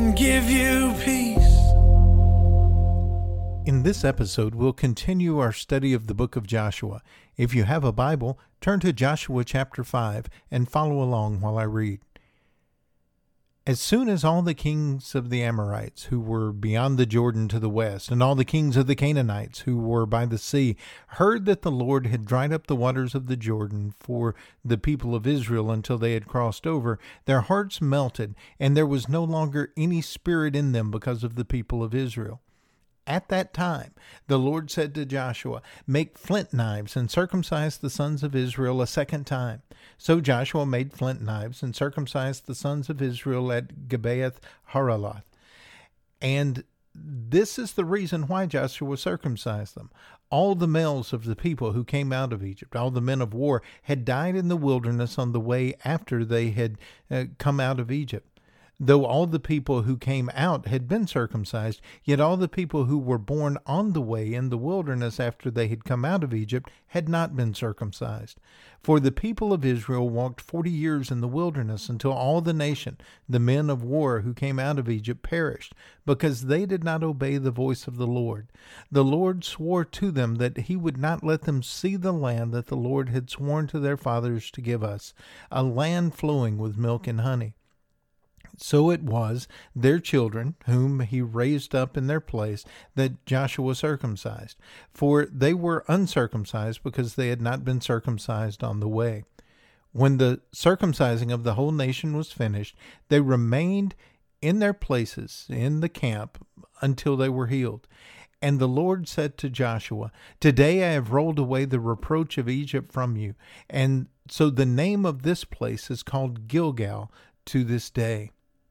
and give you peace. In this episode, we'll continue our study of the book of Joshua. If you have a Bible, turn to Joshua chapter 5 and follow along while I read. As soon as all the kings of the Amorites who were beyond the Jordan to the west, and all the kings of the Canaanites who were by the sea, heard that the Lord had dried up the waters of the Jordan for the people of Israel until they had crossed over, their hearts melted, and there was no longer any spirit in them because of the people of Israel. At that time, the Lord said to Joshua, Make flint knives and circumcise the sons of Israel a second time. So Joshua made flint knives and circumcised the sons of Israel at Gibeath Haraloth. And this is the reason why Joshua circumcised them. All the males of the people who came out of Egypt, all the men of war, had died in the wilderness on the way after they had uh, come out of Egypt. Though all the people who came out had been circumcised, yet all the people who were born on the way in the wilderness after they had come out of Egypt had not been circumcised. For the people of Israel walked forty years in the wilderness until all the nation, the men of war who came out of Egypt, perished, because they did not obey the voice of the Lord. The Lord swore to them that he would not let them see the land that the Lord had sworn to their fathers to give us, a land flowing with milk and honey. So it was their children, whom he raised up in their place, that Joshua circumcised. For they were uncircumcised because they had not been circumcised on the way. When the circumcising of the whole nation was finished, they remained in their places in the camp until they were healed. And the Lord said to Joshua, Today I have rolled away the reproach of Egypt from you. And so the name of this place is called Gilgal to this day.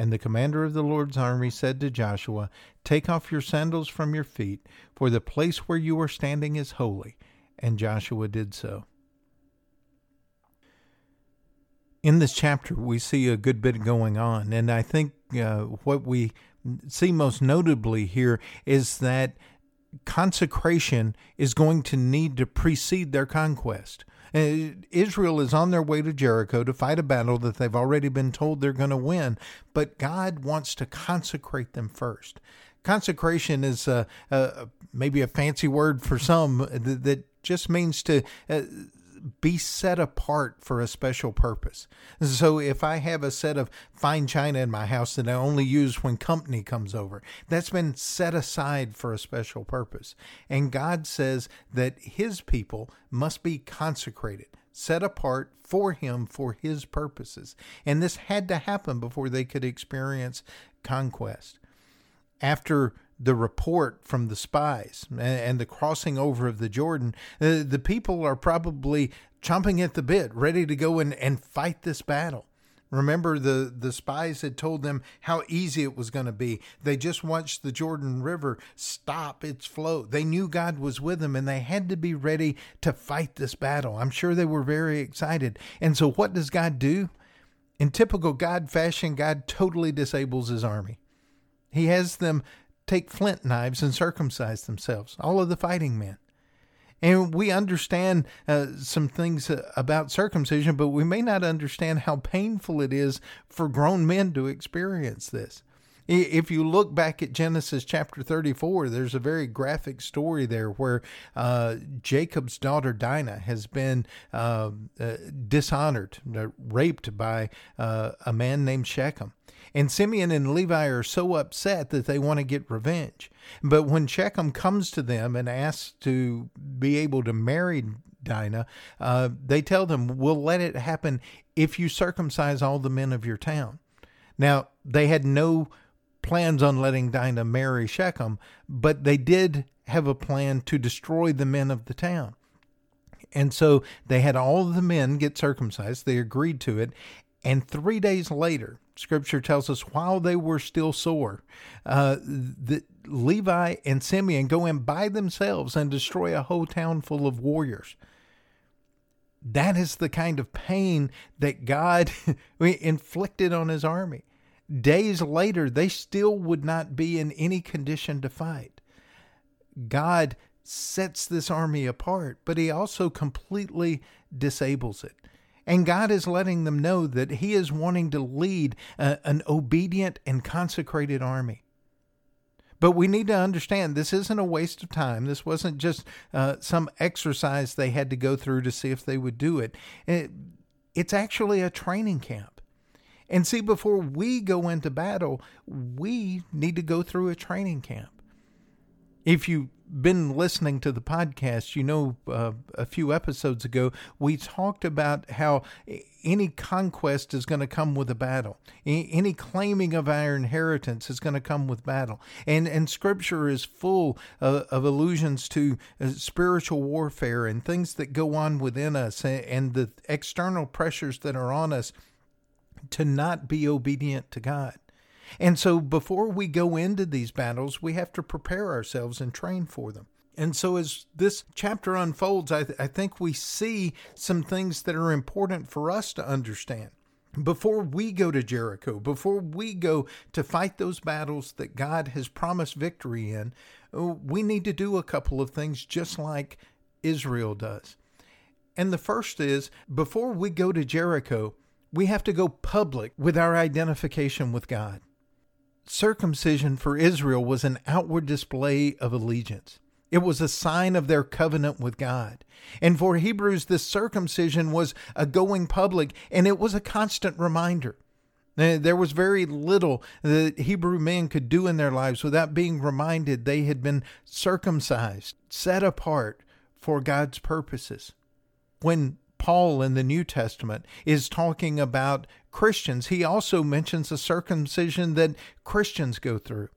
And the commander of the Lord's army said to Joshua, Take off your sandals from your feet, for the place where you are standing is holy. And Joshua did so. In this chapter, we see a good bit going on, and I think uh, what we see most notably here is that consecration is going to need to precede their conquest. Uh, Israel is on their way to Jericho to fight a battle that they've already been told they're going to win, but God wants to consecrate them first. Consecration is uh, uh, maybe a fancy word for some that, that just means to uh, be set apart for a special purpose. So if I have a set of fine china in my house that I only use when company comes over, that's been set aside for a special purpose. And God says that his people must be consecrated set apart for him for his purposes. And this had to happen before they could experience conquest. After the report from the spies and, the crossing over of the Jordan, uh, the people are probably chomping at the bit, ready to go and, and fight this battle. Remember, the, the spies had told them how easy it was going to be. They just watched the Jordan River stop its flow. They knew God was with them and they had to be ready to fight this battle. I'm sure they were very excited. And so, what does God do? In typical God fashion, God totally disables his army. He has them take flint knives and circumcise themselves, all of the fighting men. And we understand uh, some things uh, about circumcision, but we may not understand how painful it is for grown men to experience this. If you look back at Genesis chapter 34, there's a very graphic story there where uh, Jacob's daughter Dinah has been uh, uh, dishonored, uh, raped by uh, a man named Shechem. And Simeon and Levi are so upset that they want to get revenge. But when Shechem comes to them and asks to be able to marry Dinah, uh, they tell them, We'll let it happen if you circumcise all the men of your town. Now, they had no plans on letting Dinah marry Shechem, but they did have a plan to destroy the men of the town. And so they had all the men get circumcised. They agreed to it. And three days later, scripture tells us while they were still sore, uh, the, Levi and Simeon go in by themselves and destroy a whole town full of warriors. That is the kind of pain that God inflicted on his army. Days later, they still would not be in any condition to fight. God sets this army apart, but he also completely disables it. And God is letting them know that He is wanting to lead a, an obedient and consecrated army. But we need to understand this isn't a waste of time. This wasn't just uh, some exercise they had to go through to see if they would do it. it. It's actually a training camp. And see, before we go into battle, we need to go through a training camp. If you've been listening to the podcast, you know uh, a few episodes ago, we talked about how any conquest is going to come with a battle. Any claiming of our inheritance is going to come with battle. And, and scripture is full of, of allusions to uh, spiritual warfare and things that go on within us and, and the external pressures that are on us to not be obedient to God. And so before we go into these battles, we have to prepare ourselves and train for them. And so, as this chapter unfolds, I, th- I, think we see some things that are important for us to understand. Before we go to Jericho, before we go to fight those battles that God has promised victory in, we need to do a couple of things just like Israel does. And the first is before we go to Jericho, we have to go public with our identification with God. Circumcision for Israel was an outward display of allegiance. It was a sign of their covenant with God. And for Hebrews, this circumcision was a going public, and it was a constant reminder. Eh, there was very little that Hebrew men could do in their lives without being reminded they had been circumcised, set apart for God's purposes. When Paul in the New Testament is talking about Christians, he also mentions the circumcision that Christians go through.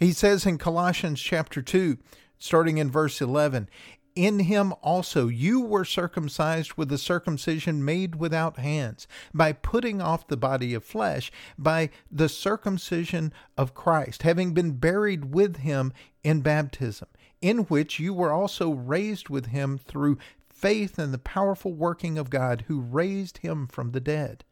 He says in Colossians chapter 2, starting in verse 11, in him also you were circumcised with the circumcision made without hands, by putting off the body of flesh, by the circumcision of Christ, having been buried with him in baptism, in which you were also raised with him through faith in the powerful working of God who raised him from the dead.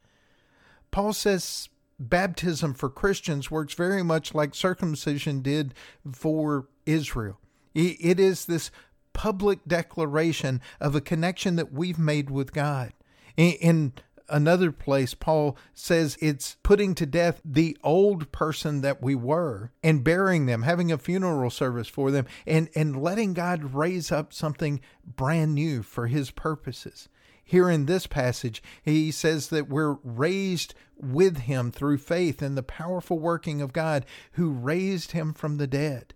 Paul says baptism for Christians works very much like circumcision did for Israel. It is this public declaration of a connection that we've made with God. In another place, Paul says it's putting to death the old person that we were and burying them, having a funeral service for them, and, and letting God raise up something brand new for his purposes. Here in this passage, he says that we're raised with him through faith in the powerful working of God who raised him from the dead.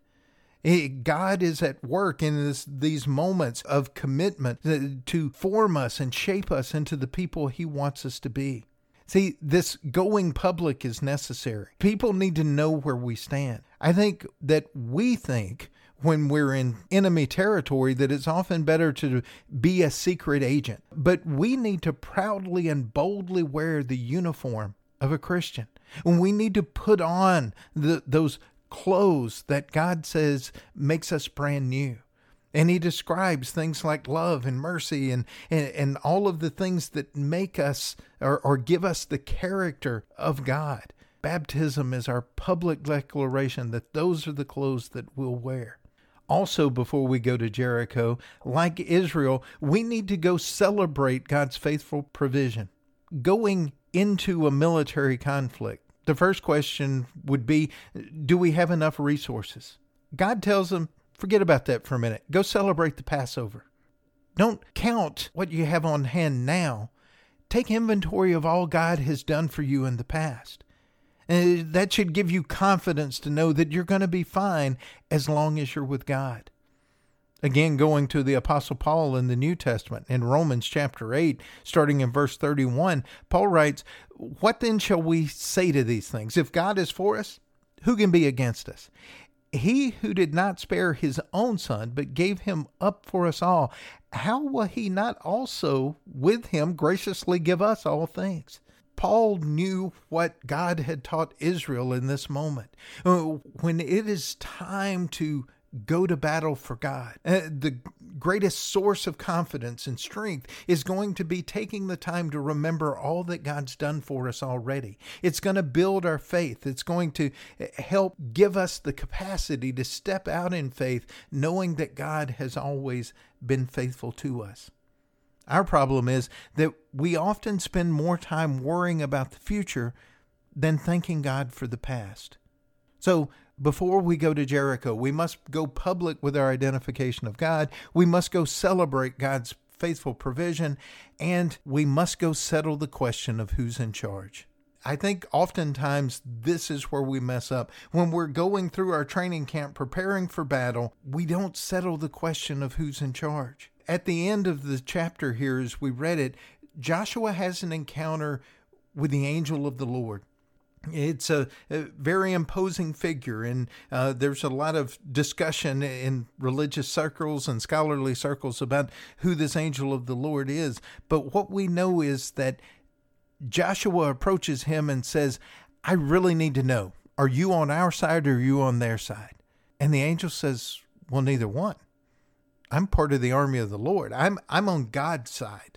God is at work in this, these moments of commitment to form us and shape us into the people He wants us to be. See, this going public is necessary. People need to know where we stand. I think that we think when we're in enemy territory that it's often better to be a secret agent. But we need to proudly and boldly wear the uniform of a Christian. And we need to put on the, those clothes that God says makes us brand new. And he describes things like love and mercy and, and, and all of the things that make us or, or give us the character of God. Baptism is our public declaration that those are the clothes that we'll wear. Also, before we go to Jericho, like Israel, we need to go celebrate God's faithful provision. Going into a military conflict, the first question would be Do we have enough resources? God tells them, Forget about that for a minute. Go celebrate the Passover. Don't count what you have on hand now. Take inventory of all God has done for you in the past. And that should give you confidence to know that you're going to be fine as long as you're with God. Again, going to the Apostle Paul in the New Testament, in Romans chapter 8, starting in verse 31, Paul writes, What then shall we say to these things? If God is for us, who can be against us? He who did not spare his own son, but gave him up for us all, how will he not also with him graciously give us all things? Paul knew what God had taught Israel in this moment. Uh, when it is time to go to battle for God, uh, the greatest source of confidence and strength is going to be taking the time to remember all that God's done for us already. It's going to build our faith. It's going to uh, help give us the capacity to step out in faith, knowing that God has always been faithful to us. Our problem is that we often spend more time worrying about the future than thanking God for the past. So, before we go to Jericho, we must go public with our identification of God. We must go celebrate God's faithful provision, and we must go settle the question of who's in charge. I think oftentimes this is where we mess up. When we're going through our training camp preparing for battle, we don't settle the question of who's in charge at the end of the chapter here, as we read it, Joshua has an encounter with the angel of the Lord. It's a, a very imposing figure, and uh, there's a lot of discussion in religious circles and scholarly circles about who this angel of the Lord is. But what we know is that Joshua approaches him and says, I really need to know are you on our side or are you on their side? And the angel says, Well, neither one. I'm part of the army of the Lord. I'm I'm on God's side.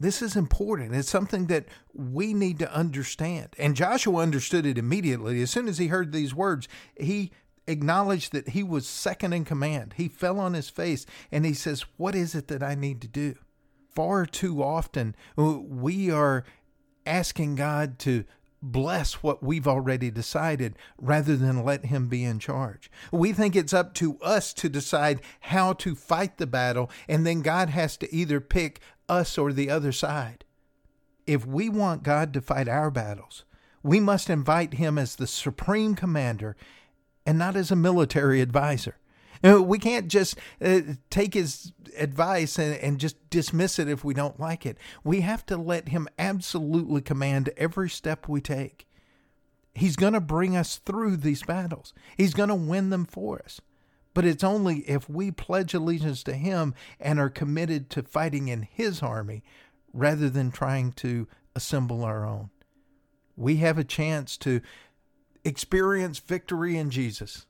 This is important. It's something that we need to understand. And Joshua understood it immediately. As soon as he heard these words, he acknowledged that he was second in command. He fell on his face and he says, What is it that I need to do? Far too often, uh, we are asking God to bless what we've already decided rather than let him be in charge. We think it's up to us to decide how to fight the battle, and then God has to either pick us or the other side. If we want God to fight our battles, we must invite him as the supreme commander and not as a military advisor. We can't just uh, take his advice and, and just dismiss it if we don't like it. We have to let him absolutely command every step we take. He's going to bring us through these battles, he's going to win them for us. But it's only if we pledge allegiance to him and are committed to fighting in his army rather than trying to assemble our own. We have a chance to experience victory in Jesus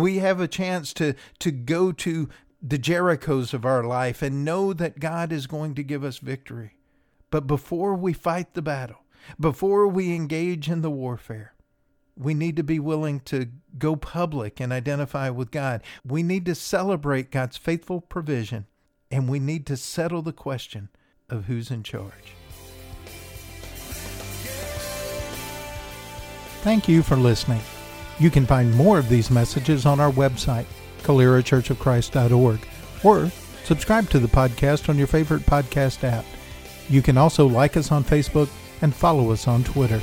we have a chance to, to go to the Jerichos of our life and know that God is going to give us victory. But before we fight the battle, before we engage in the warfare, we need to be willing to go public and identify with God. We need to celebrate God's faithful provision, and we need to settle the question of who's in charge. Thank you for listening. You can find more of these messages on our website, calerachurchofchrist.org, or subscribe to the podcast on your favorite podcast app. You can also like us on Facebook and follow us on Twitter.